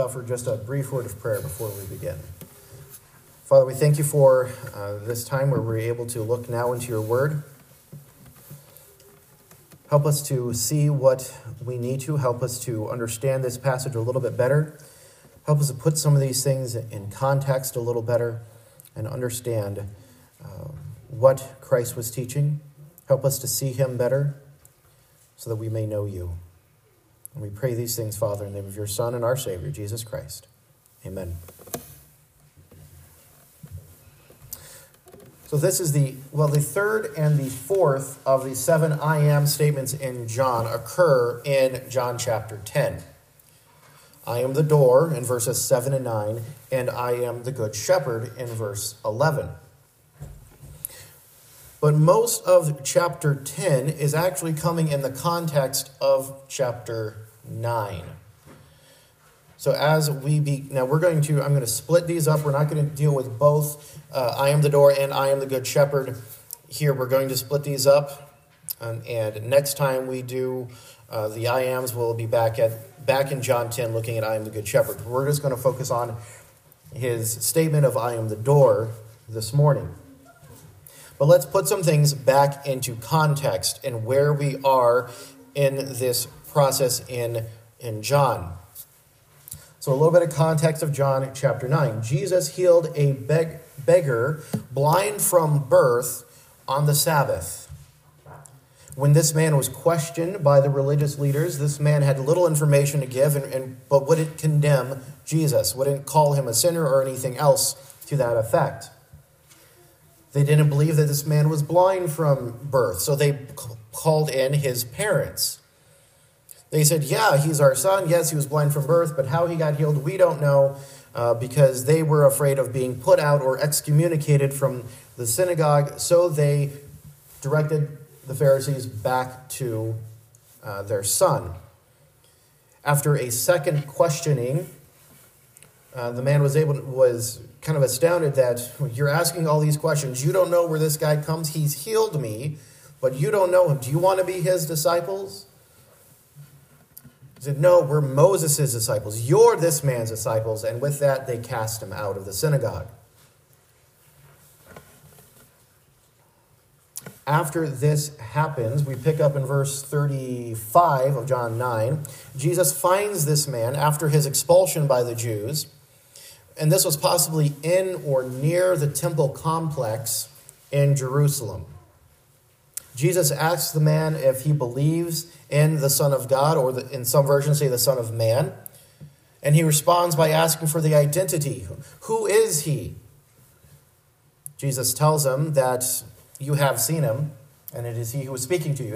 offer just a brief word of prayer before we begin. Father, we thank you for uh, this time where we're able to look now into your word. Help us to see what we need to. Help us to understand this passage a little bit better. Help us to put some of these things in context a little better and understand uh, what Christ was teaching. Help us to see him better so that we may know you. And we pray these things, Father, in the name of your Son and our Savior, Jesus Christ. Amen. So this is the well, the third and the fourth of the seven I am statements in John occur in John chapter 10. I am the door in verses 7 and 9, and I am the good shepherd in verse 11. But most of chapter 10 is actually coming in the context of chapter 9. So as we be now, we're going to I'm going to split these up. We're not going to deal with both uh, I am the door and I am the good shepherd. Here we're going to split these up, um, and next time we do uh, the I ams, we'll be back at back in John 10, looking at I am the good shepherd. We're just going to focus on his statement of I am the door this morning. But let's put some things back into context and where we are in this process in, in John. So, a little bit of context of John chapter 9. Jesus healed a beg- beggar blind from birth on the Sabbath. When this man was questioned by the religious leaders, this man had little information to give, and, and, but wouldn't condemn Jesus, wouldn't call him a sinner or anything else to that effect. They didn't believe that this man was blind from birth, so they called in his parents. They said, Yeah, he's our son. Yes, he was blind from birth, but how he got healed, we don't know uh, because they were afraid of being put out or excommunicated from the synagogue. So they directed the Pharisees back to uh, their son. After a second questioning, uh, the man was able to, was kind of astounded that you're asking all these questions. You don't know where this guy comes. He's healed me, but you don't know him. Do you want to be his disciples? He said, No, we're Moses' disciples. You're this man's disciples. And with that, they cast him out of the synagogue. After this happens, we pick up in verse 35 of John 9. Jesus finds this man after his expulsion by the Jews, and this was possibly in or near the temple complex in Jerusalem. Jesus asks the man if he believes in the Son of God, or the, in some versions say the Son of Man. And he responds by asking for the identity. Who is he? Jesus tells him that you have seen him, and it is he who is speaking to you.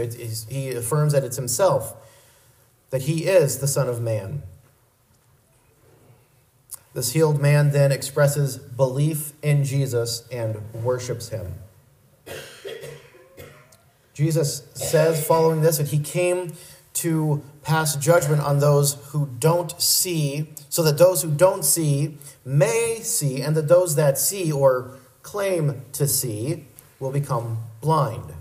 He affirms that it's himself, that he is the Son of Man. This healed man then expresses belief in Jesus and worships him. Jesus says, following this, that he came to pass judgment on those who don't see, so that those who don't see may see, and that those that see or claim to see will become blind.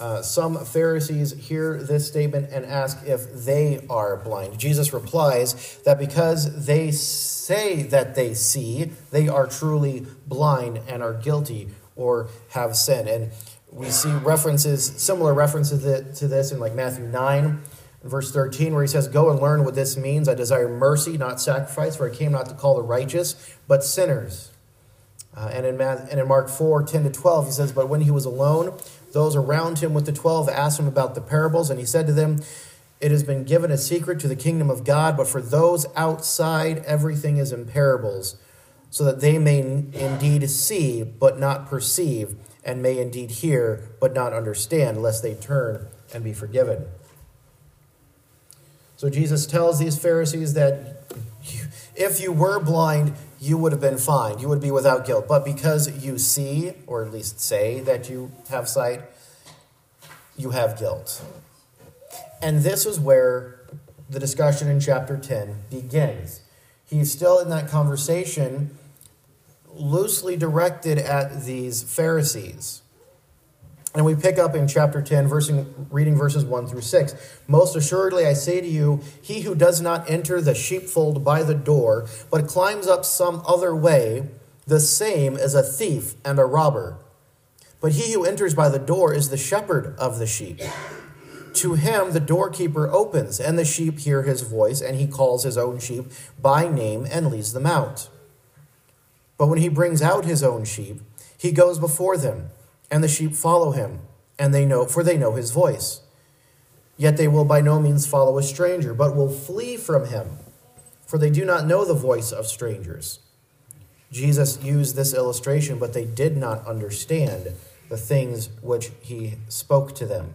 Uh, some Pharisees hear this statement and ask if they are blind. Jesus replies that because they say that they see, they are truly blind and are guilty or have sin. And we see references, similar references to this in like Matthew 9, verse 13, where he says, Go and learn what this means. I desire mercy, not sacrifice, for I came not to call the righteous, but sinners. Uh, and, in and in Mark 4, 10 to 12, he says, But when he was alone, those around him with the twelve asked him about the parables, and he said to them, It has been given a secret to the kingdom of God, but for those outside, everything is in parables, so that they may indeed see, but not perceive, and may indeed hear, but not understand, lest they turn and be forgiven. So Jesus tells these Pharisees that if you were blind, you would have been fine. You would be without guilt. But because you see, or at least say that you have sight, you have guilt. And this is where the discussion in chapter 10 begins. He's still in that conversation loosely directed at these Pharisees. And we pick up in chapter 10, versing, reading verses 1 through 6. Most assuredly, I say to you, he who does not enter the sheepfold by the door, but climbs up some other way, the same is a thief and a robber. But he who enters by the door is the shepherd of the sheep. To him the doorkeeper opens, and the sheep hear his voice, and he calls his own sheep by name and leads them out. But when he brings out his own sheep, he goes before them, and the sheep follow him, and they know for they know his voice. Yet they will by no means follow a stranger, but will flee from him, for they do not know the voice of strangers. Jesus used this illustration, but they did not understand the things which he spoke to them.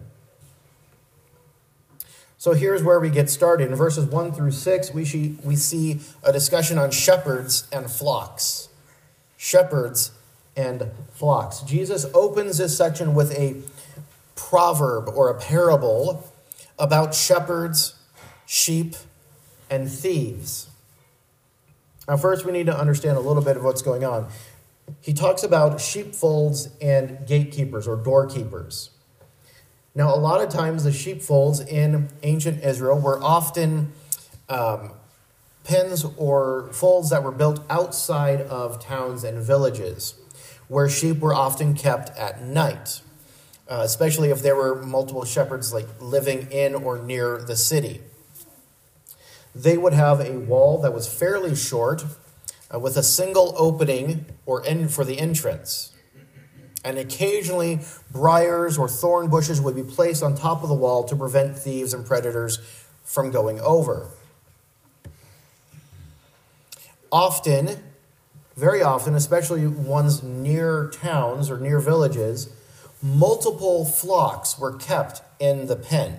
So here's where we get started. In verses 1 through 6, we see, we see a discussion on shepherds and flocks. Shepherds and flocks. Jesus opens this section with a proverb or a parable about shepherds, sheep, and thieves. Now, first, we need to understand a little bit of what's going on. He talks about sheepfolds and gatekeepers or doorkeepers. Now, a lot of times the sheepfolds in ancient Israel were often um, pens or folds that were built outside of towns and villages, where sheep were often kept at night, uh, especially if there were multiple shepherds like living in or near the city. They would have a wall that was fairly short, uh, with a single opening or end for the entrance and occasionally briars or thorn bushes would be placed on top of the wall to prevent thieves and predators from going over. Often, very often, especially ones near towns or near villages, multiple flocks were kept in the pen,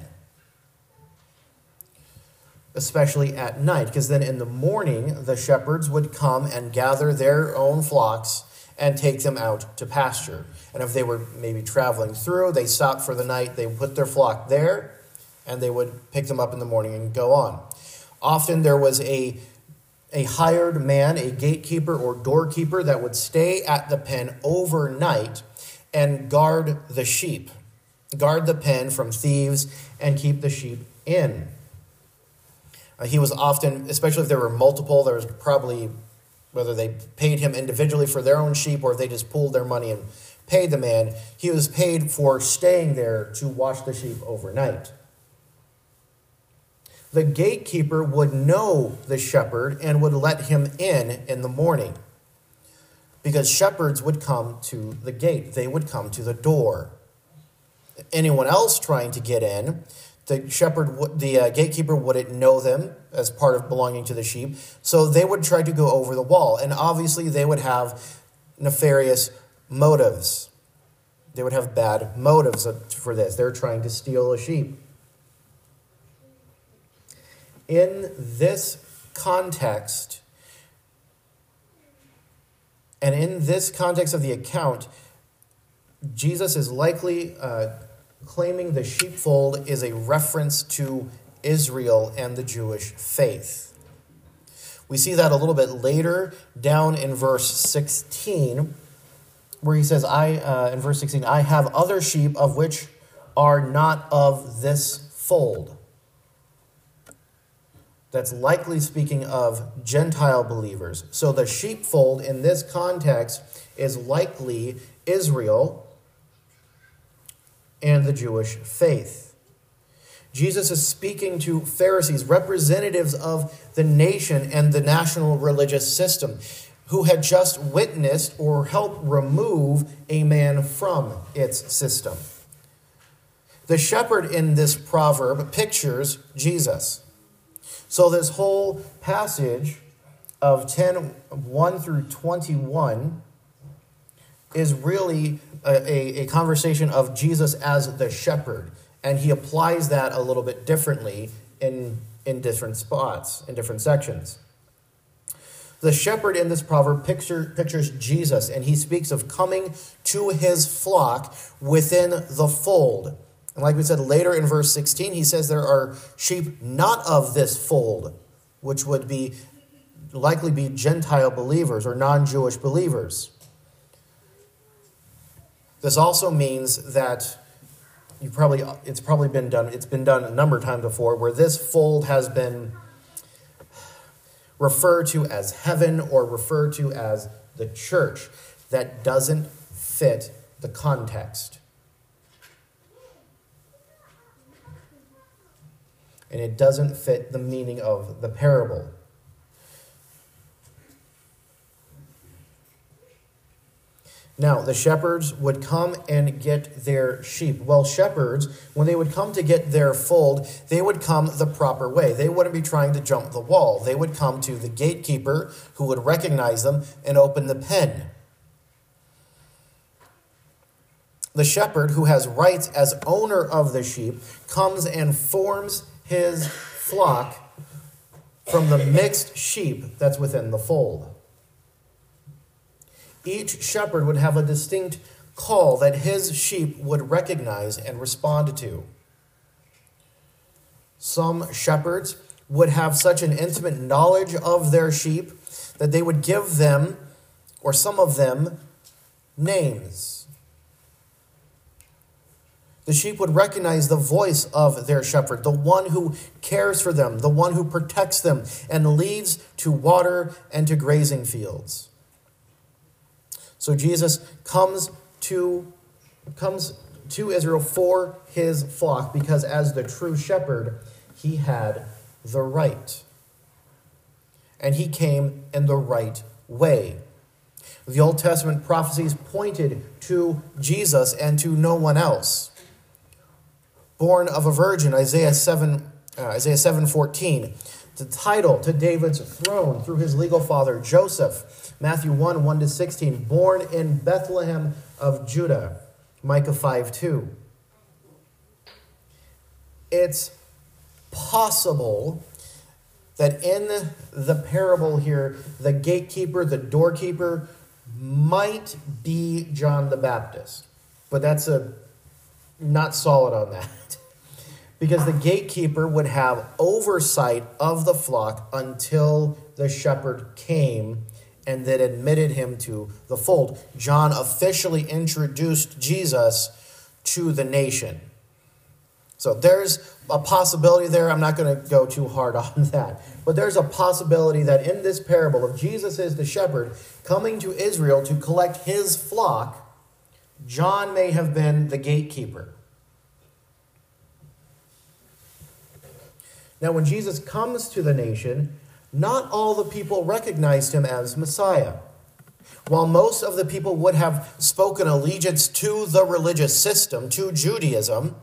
especially at night, because then in the morning the shepherds would come and gather their own flocks and take them out to pasture. And if they were maybe traveling through, they stopped for the night, they put their flock there, and they would pick them up in the morning and go on. Often there was a, a hired man, a gatekeeper or doorkeeper, that would stay at the pen overnight and guard the sheep, guard the pen from thieves, and keep the sheep in. Uh, he was often, especially if there were multiple, there was probably whether they paid him individually for their own sheep or if they just pooled their money and paid the man, he was paid for staying there to watch the sheep overnight. The gatekeeper would know the shepherd and would let him in in the morning because shepherds would come to the gate, they would come to the door. Anyone else trying to get in, the shepherd, the uh, gatekeeper wouldn't know them as part of belonging to the sheep, so they would try to go over the wall. And obviously, they would have nefarious motives. They would have bad motives for this. They're trying to steal a sheep. In this context, and in this context of the account, Jesus is likely uh, claiming the sheepfold is a reference to Israel and the Jewish faith. We see that a little bit later down in verse 16, where he says, I, uh, in verse 16, I have other sheep of which are not of this fold. That's likely speaking of Gentile believers. So the sheepfold in this context is likely Israel and the Jewish faith. Jesus is speaking to Pharisees, representatives of the nation and the national religious system, who had just witnessed or helped remove a man from its system. The shepherd in this proverb pictures Jesus. So, this whole passage of 10 1 through 21 is really a, a, conversation of Jesus as the shepherd, and he applies that a little bit differently in, in different spots, in different sections. The shepherd in this proverb picture, pictures Jesus, and he speaks of coming to his flock within the fold. And like we said later in verse 16, he says there are sheep not of this fold, which would be likely be Gentile believers or non Jewish believers. This also means that you probably it's probably been done it's been done a number of times before where this fold has been referred to as heaven or referred to as the church that doesn't fit the context. And it doesn't fit the meaning of the parable. Now, the shepherds would come and get their sheep. Well, shepherds, when they would come to get their fold, they would come the proper way. They wouldn't be trying to jump the wall. They would come to the gatekeeper who would recognize them and open the pen. The shepherd, who has rights as owner of the sheep, comes and forms his flock from the mixed sheep that's within the fold each shepherd would have a distinct call that his sheep would recognize and respond to. Some shepherds would have such an intimate knowledge of their sheep that they would give them, or some of them, names. The sheep would recognize the voice of their shepherd, the one who cares for them, the one who protects them and leads to water and to grazing fields. So Jesus comes to comes to Israel for his flock because as the true shepherd, he had the right. And he came in the right way. The Old Testament prophecies pointed to Jesus and to no one else. Born of a virgin, Isaiah 7 uh, Isaiah 7:14 the title to David's throne through his legal father Joseph. Matthew 1 1 to 16, born in Bethlehem of Judah. Micah 5 2. It's possible that in the parable here, the gatekeeper, the doorkeeper, might be John the Baptist. But that's a not solid on that. because the gatekeeper would have oversight of the flock until the shepherd came and then admitted him to the fold. John officially introduced Jesus to the nation. So there's a possibility there. I'm not going to go too hard on that. But there's a possibility that in this parable of Jesus as the shepherd coming to Israel to collect his flock, John may have been the gatekeeper. Now, when Jesus comes to the nation, not all the people recognized him as Messiah. While most of the people would have spoken allegiance to the religious system, to Judaism,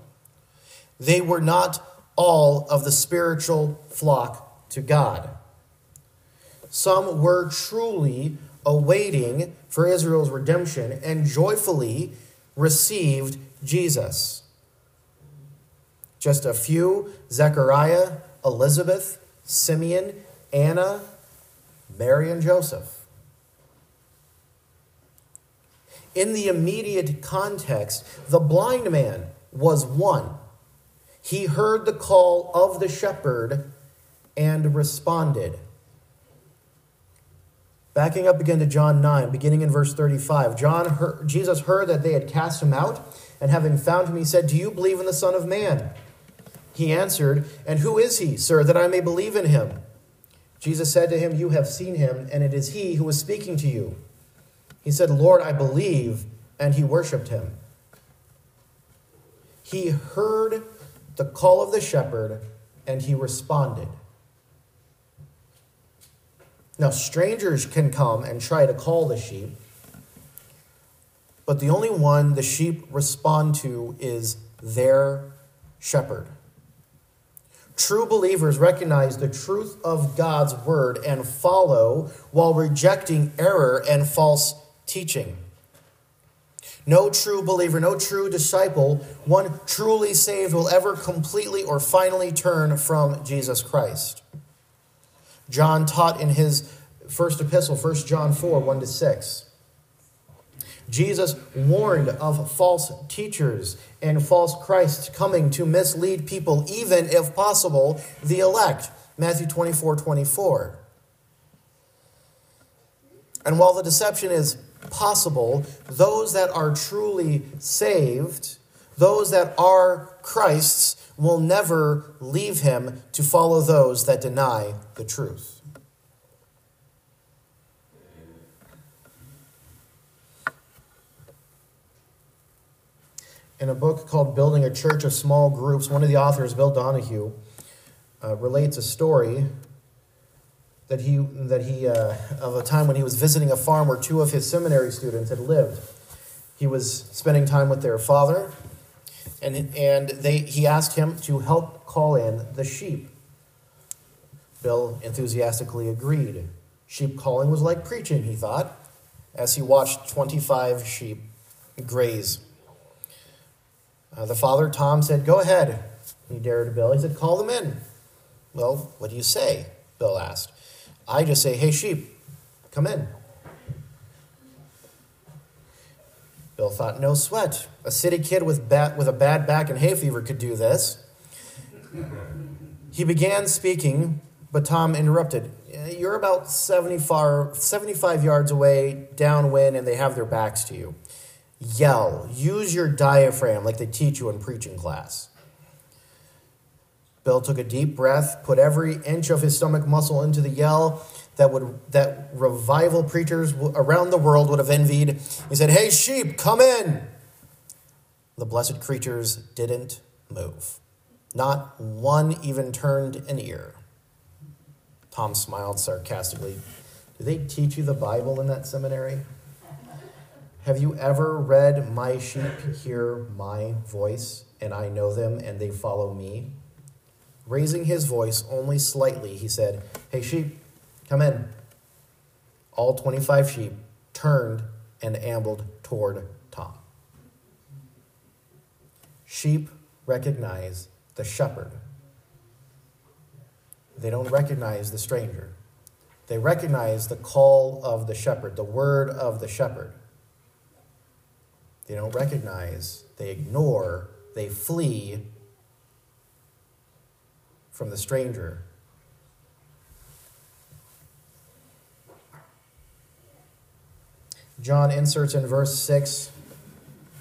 they were not all of the spiritual flock to God. Some were truly awaiting for Israel's redemption and joyfully received Jesus. Just a few Zechariah, Elizabeth, Simeon, Anna, Mary, and Joseph. In the immediate context, the blind man was one. He heard the call of the shepherd and responded. Backing up again to John 9, beginning in verse 35. John heard, Jesus heard that they had cast him out, and having found him, he said, Do you believe in the Son of Man? He answered, And who is he, sir, that I may believe in him? Jesus said to him, You have seen him, and it is he who is speaking to you. He said, Lord, I believe, and he worshiped him. He heard the call of the shepherd, and he responded. Now, strangers can come and try to call the sheep, but the only one the sheep respond to is their shepherd. True believers recognize the truth of God's word and follow while rejecting error and false teaching. No true believer, no true disciple, one truly saved, will ever completely or finally turn from Jesus Christ. John taught in his first epistle, 1 John 4 1 to 6. Jesus warned of false teachers and false Christs coming to mislead people, even if possible, the elect. Matthew 24 24. And while the deception is possible, those that are truly saved, those that are Christ's, will never leave him to follow those that deny the truth. In a book called Building a Church of Small Groups, one of the authors, Bill Donahue, uh, relates a story that he, that he uh, of a time when he was visiting a farm where two of his seminary students had lived. He was spending time with their father, and, and they, he asked him to help call in the sheep. Bill enthusiastically agreed. Sheep calling was like preaching, he thought, as he watched 25 sheep graze. Uh, the father, Tom, said, Go ahead. He dared Bill. He said, Call them in. Well, what do you say? Bill asked. I just say, hey, sheep, come in. Bill thought, no sweat. A city kid with, bat, with a bad back and hay fever could do this. He began speaking, but Tom interrupted. You're about 75, 75 yards away, downwind, and they have their backs to you. Yell. Use your diaphragm like they teach you in preaching class. Bill took a deep breath, put every inch of his stomach muscle into the yell that would that revival preachers around the world would have envied. He said, "Hey sheep, come in." The blessed creatures didn't move. Not one even turned an ear. Tom smiled sarcastically. Do they teach you the Bible in that seminary? Have you ever read, My sheep hear my voice, and I know them, and they follow me? Raising his voice only slightly, he said, Hey, sheep, come in. All 25 sheep turned and ambled toward Tom. Sheep recognize the shepherd, they don't recognize the stranger. They recognize the call of the shepherd, the word of the shepherd. They don't recognize, they ignore, they flee from the stranger. John inserts in verse 6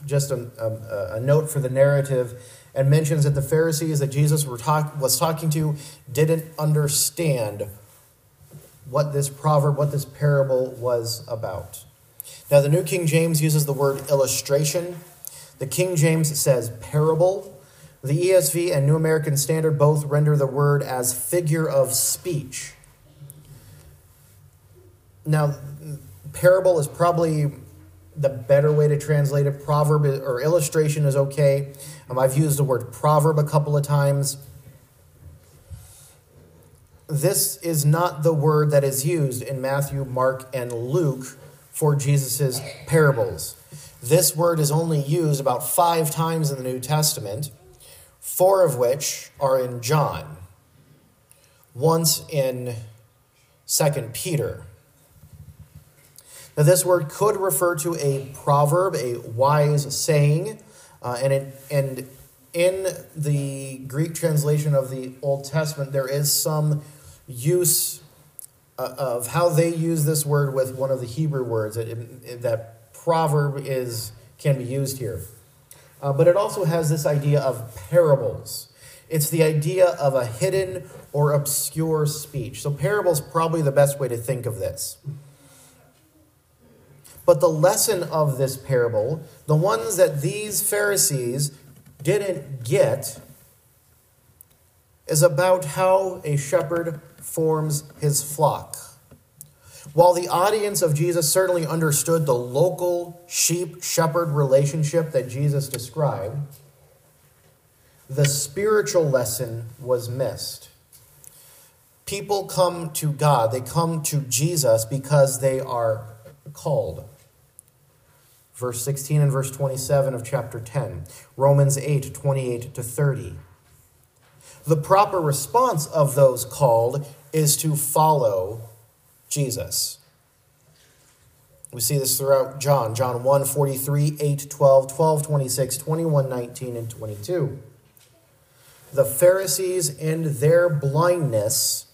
just a, a, a, note for the narrative and mentions that the Pharisees that Jesus talk, was talking to didn't understand what this proverb, what this parable was about. Now, the New King James uses the word illustration. The King James says parable. The ESV and New American Standard both render the word as figure of speech. Now, parable is probably the better way to translate it. Proverb or illustration is okay. Um, I've used the word proverb a couple of times. This is not the word that is used in Matthew, Mark, and Luke for Jesus' parables. This word is only used about five times in the New Testament four of which are in John, once in Second Peter. Now, this word could refer to a proverb, a wise saying, uh, and, it, and in the Greek translation of the Old Testament, there is some use uh, of how they use this word with one of the Hebrew words. That, that proverb is can be used here. Uh, but it also has this idea of parables. It's the idea of a hidden or obscure speech. So, parables probably the best way to think of this. But the lesson of this parable, the ones that these Pharisees didn't get, is about how a shepherd forms his flock. While the audience of Jesus certainly understood the local sheep shepherd relationship that Jesus described, the spiritual lesson was missed. People come to God, they come to Jesus because they are called. Verse 16 and verse 27 of chapter 10, Romans 8 28 to 30. The proper response of those called is to follow Jesus. We see this throughout John, John 1 43, 8 12, 12 26, 21 19, and 22. The Pharisees, in their blindness,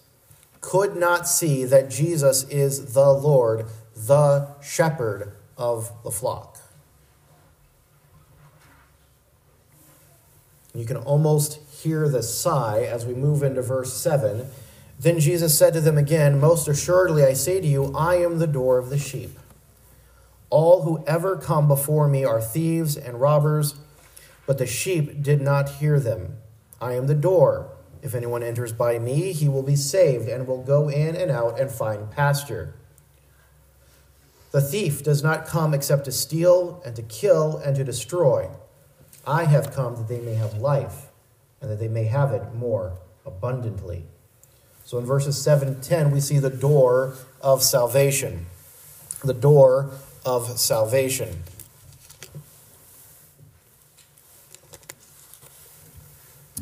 could not see that Jesus is the Lord, the shepherd of the flock. You can almost hear the sigh as we move into verse 7. Then Jesus said to them again, Most assuredly I say to you, I am the door of the sheep. All who ever come before me are thieves and robbers, but the sheep did not hear them. I am the door. If anyone enters by me, he will be saved and will go in and out and find pasture. The thief does not come except to steal and to kill and to destroy. I have come that they may have life and that they may have it more abundantly. So in verses 7 and 10, we see the door of salvation. The door of salvation.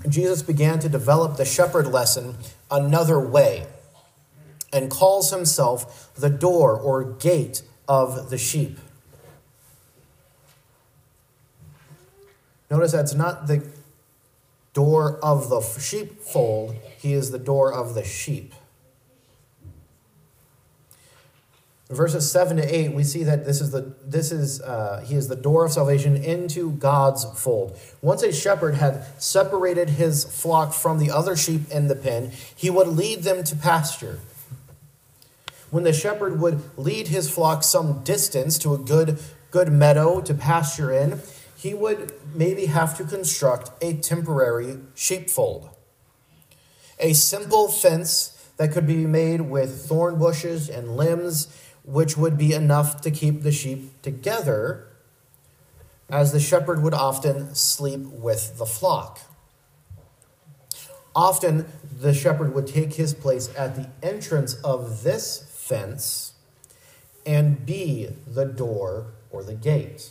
Jesus began to develop the shepherd lesson another way and calls himself the door or gate of the sheep. Notice that's not the door of the sheepfold, he is the door of the sheep. verses 7 to 8 we see that this is the this is uh, he is the door of salvation into god's fold. Once a shepherd had separated his flock from the other sheep in the pen he would lead them to pasture. When the shepherd would lead his flock some distance to a good good meadow to pasture in he would maybe have to construct a temporary sheepfold a simple fence that could be made with thorn bushes and limbs which would be enough to keep the sheep together, as the shepherd would often sleep with the flock. Often, the shepherd would take his place at the entrance of this fence and be the door or the gate.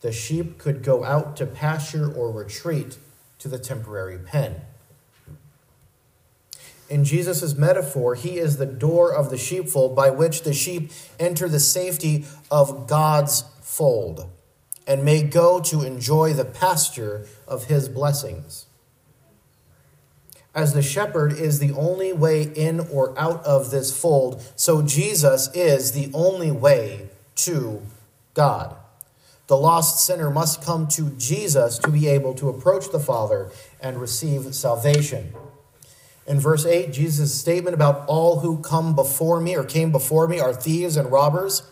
The sheep could go out to pasture or retreat to the temporary pen. In Jesus' metaphor, he is the door of the sheepfold by which the sheep enter the safety of God's fold and may go to enjoy the pasture of his blessings. As the shepherd is the only way in or out of this fold, so Jesus is the only way to God. The lost sinner must come to Jesus to be able to approach the Father and receive salvation. In verse 8, Jesus' statement about all who come before me or came before me are thieves and robbers.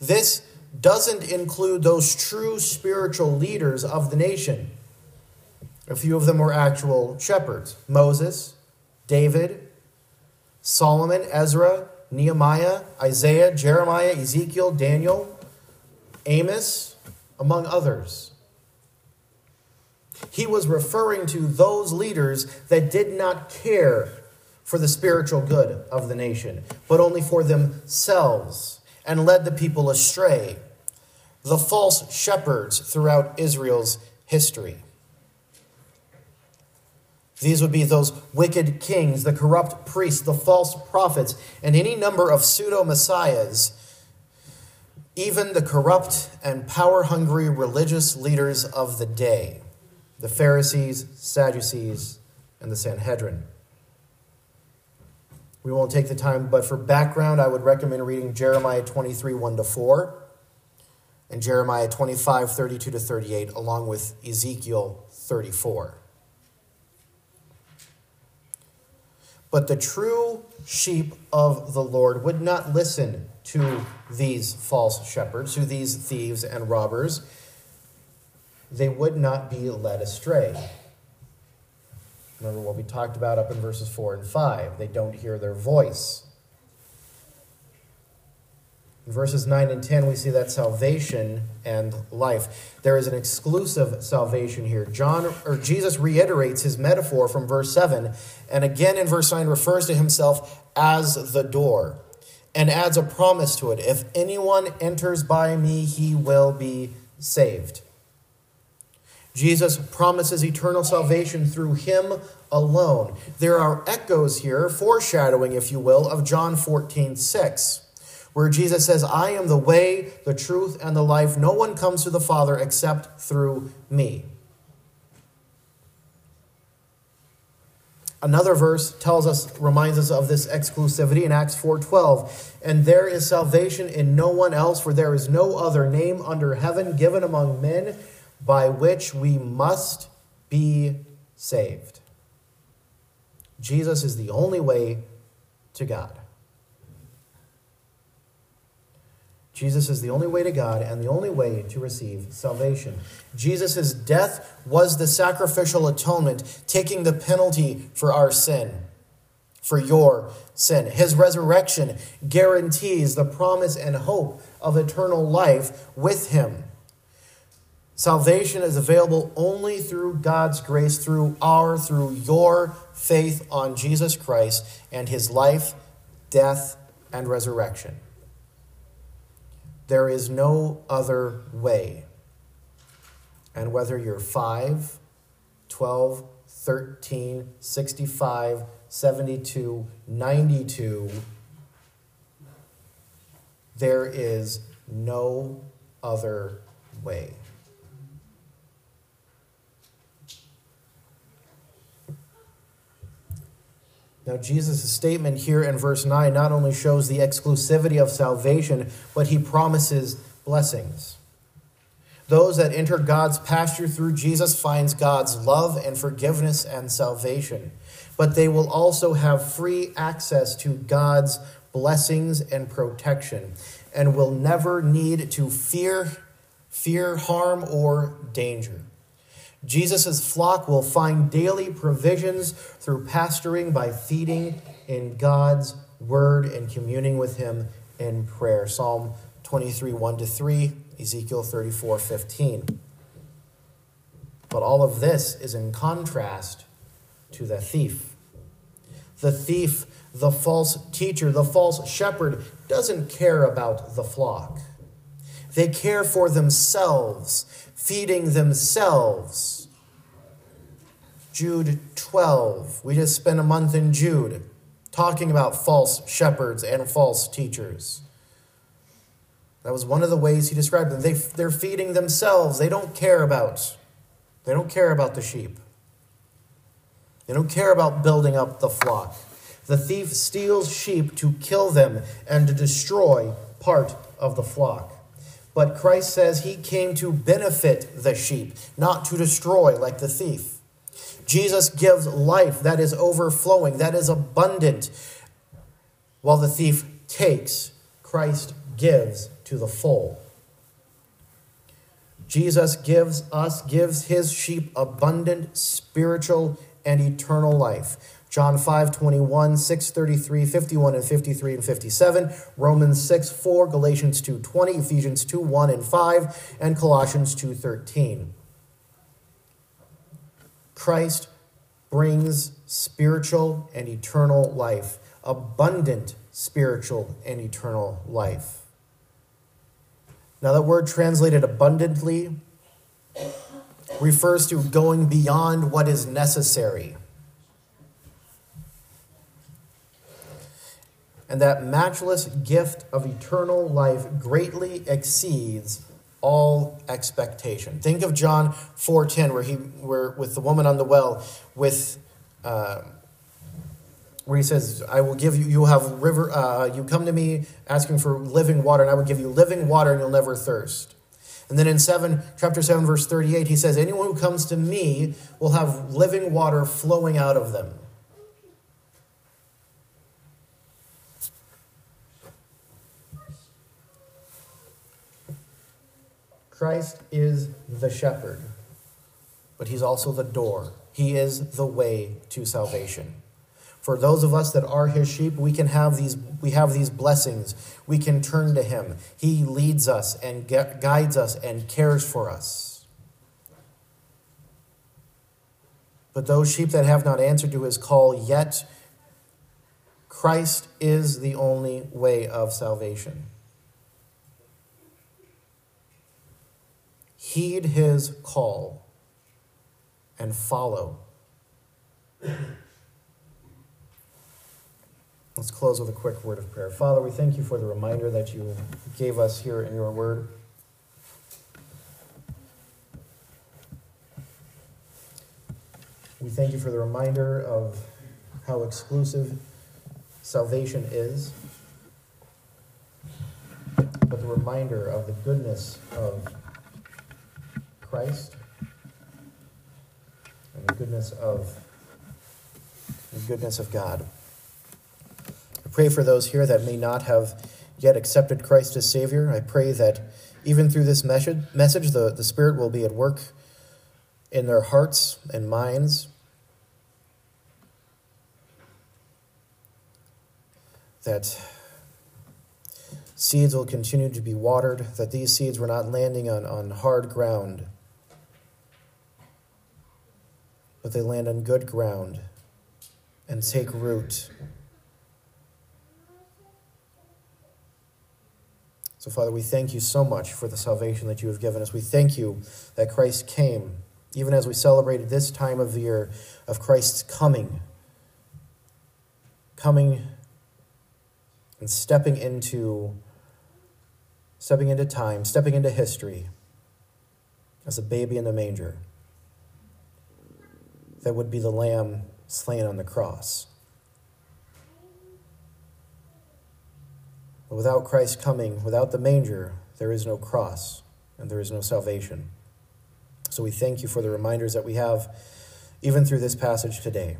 This doesn't include those true spiritual leaders of the nation. A few of them were actual shepherds Moses, David, Solomon, Ezra, Nehemiah, Isaiah, Jeremiah, Ezekiel, Daniel, Amos, among others. He was referring to those leaders that did not care for the spiritual good of the nation, but only for themselves and led the people astray. The false shepherds throughout Israel's history. These would be those wicked kings, the corrupt priests, the false prophets, and any number of pseudo messiahs, even the corrupt and power hungry religious leaders of the day the Pharisees, Sadducees, and the Sanhedrin. We won't take the time, but for background, I would recommend reading Jeremiah 23 1 to 4 and Jeremiah 25 32 to 38, along with Ezekiel 34. But the true sheep of the Lord would not listen to these false shepherds, to these thieves and robbers they would not be led astray. Remember what we talked about up in verses 4 and 5. They don't hear their voice. In verses 9 and 10, we see that salvation and life. There is an exclusive salvation here. John or Jesus reiterates his metaphor from verse 7, and again in verse 9 refers to himself as the door and adds a promise to it. If anyone enters by me, he will be saved. Jesus promises eternal salvation through him alone. There are echoes here, foreshadowing, if you will, of John 14, 6, where Jesus says, I am the way, the truth, and the life. No one comes to the Father except through me. Another verse tells us, reminds us of this exclusivity in Acts 4:12. And there is salvation in no one else, for there is no other name under heaven given among men by which we must be saved. Jesus is the only way to God. Jesus is the only way to God and the only way to receive salvation. Jesus' death was the sacrificial atonement, taking the penalty for our sin, for your sin. His resurrection guarantees the promise and hope of eternal life with Him. Salvation is available only through God's grace, through our, through your faith on Jesus Christ and His life, death, and resurrection. There is no other way. And whether you're 5, 12, 13, 65, 72, 92, there is no other way. Now, Jesus' statement here in verse 9 not only shows the exclusivity of salvation, but he promises blessings. Those that enter God's pasture through Jesus finds God's love and forgiveness and salvation. But they will also have free access to God's blessings and protection and will never need to fear fear harm or danger. Jesus' flock will find daily provisions through pastoring by feeding in God's word and communing with him in prayer. Psalm 23, 1 to 3, Ezekiel 34, 15. But all of this is in contrast to the thief. The thief, the false teacher, the false shepherd doesn't care about the flock. They care for themselves, feeding themselves. Jude 12. We just spent a month in Jude talking about false shepherds and false teachers. That was one of the ways he described them. They, they're feeding themselves. They don't care about. They don't care about the sheep. They don't care about building up the flock. The thief steals sheep to kill them and to destroy part of the flock. But Christ says he came to benefit the sheep, not to destroy like the thief. Jesus gives life that is overflowing, that is abundant, while the thief takes, Christ gives to the full. Jesus gives us, gives his sheep abundant spiritual and eternal life. John 5, 21, 6, 33, 51, and 53 and 57, Romans 6, 4, Galatians 2, 20, Ephesians 2, 1 and 5, and Colossians 2, 13. Christ brings spiritual and eternal life, abundant spiritual and eternal life. Now, that word translated abundantly refers to going beyond what is necessary. And that matchless gift of eternal life greatly exceeds all expectation. Think of John 4:10 where he where with the woman on the well with uh, where he says, I will give you, you have river, uh, you come to me asking for living water, and I will give you living water, and you'll never thirst. And then in 7, chapter 7, verse 38, he says, Anyone who comes to me will have living water flowing out of them. Christ is the shepherd, but he's also the door. He is the way to salvation. For those of us that are his sheep, we can have these we have these blessings. We can turn to him. He leads us and guides us and cares for us. But those sheep that have not answered to his call yet, Christ is the only way of salvation. Heed his call and follow. Let's close with a quick word of prayer. Father, we thank you for the reminder that you gave us here in your word. We thank you for the reminder of how exclusive salvation is, but the reminder of the goodness of Christ and the goodness of the goodness of God. I pray for those here that may not have yet accepted Christ as Savior. I pray that even through this message, the, the Spirit will be at work in their hearts and minds. That seeds will continue to be watered, that these seeds were not landing on, on hard ground, but they land on good ground and take root. So, Father, we thank you so much for the salvation that you have given us. We thank you that Christ came, even as we celebrated this time of the year of Christ's coming, coming and stepping into stepping into time, stepping into history as a baby in the manger that would be the lamb slain on the cross. But without Christ coming, without the manger, there is no cross and there is no salvation. So we thank you for the reminders that we have even through this passage today.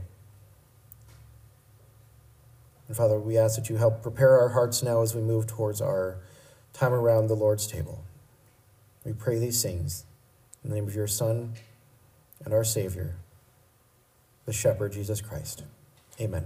And Father, we ask that you help prepare our hearts now as we move towards our time around the Lord's table. We pray these things in the name of your Son and our Savior, the Shepherd, Jesus Christ. Amen.